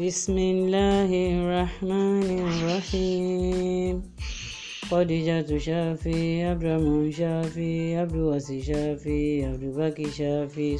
بسم الله الرحمن الرحيم قد خديجة شافي عبد الرحمن شافي عبد الواسي شافي عبد الباقي شافي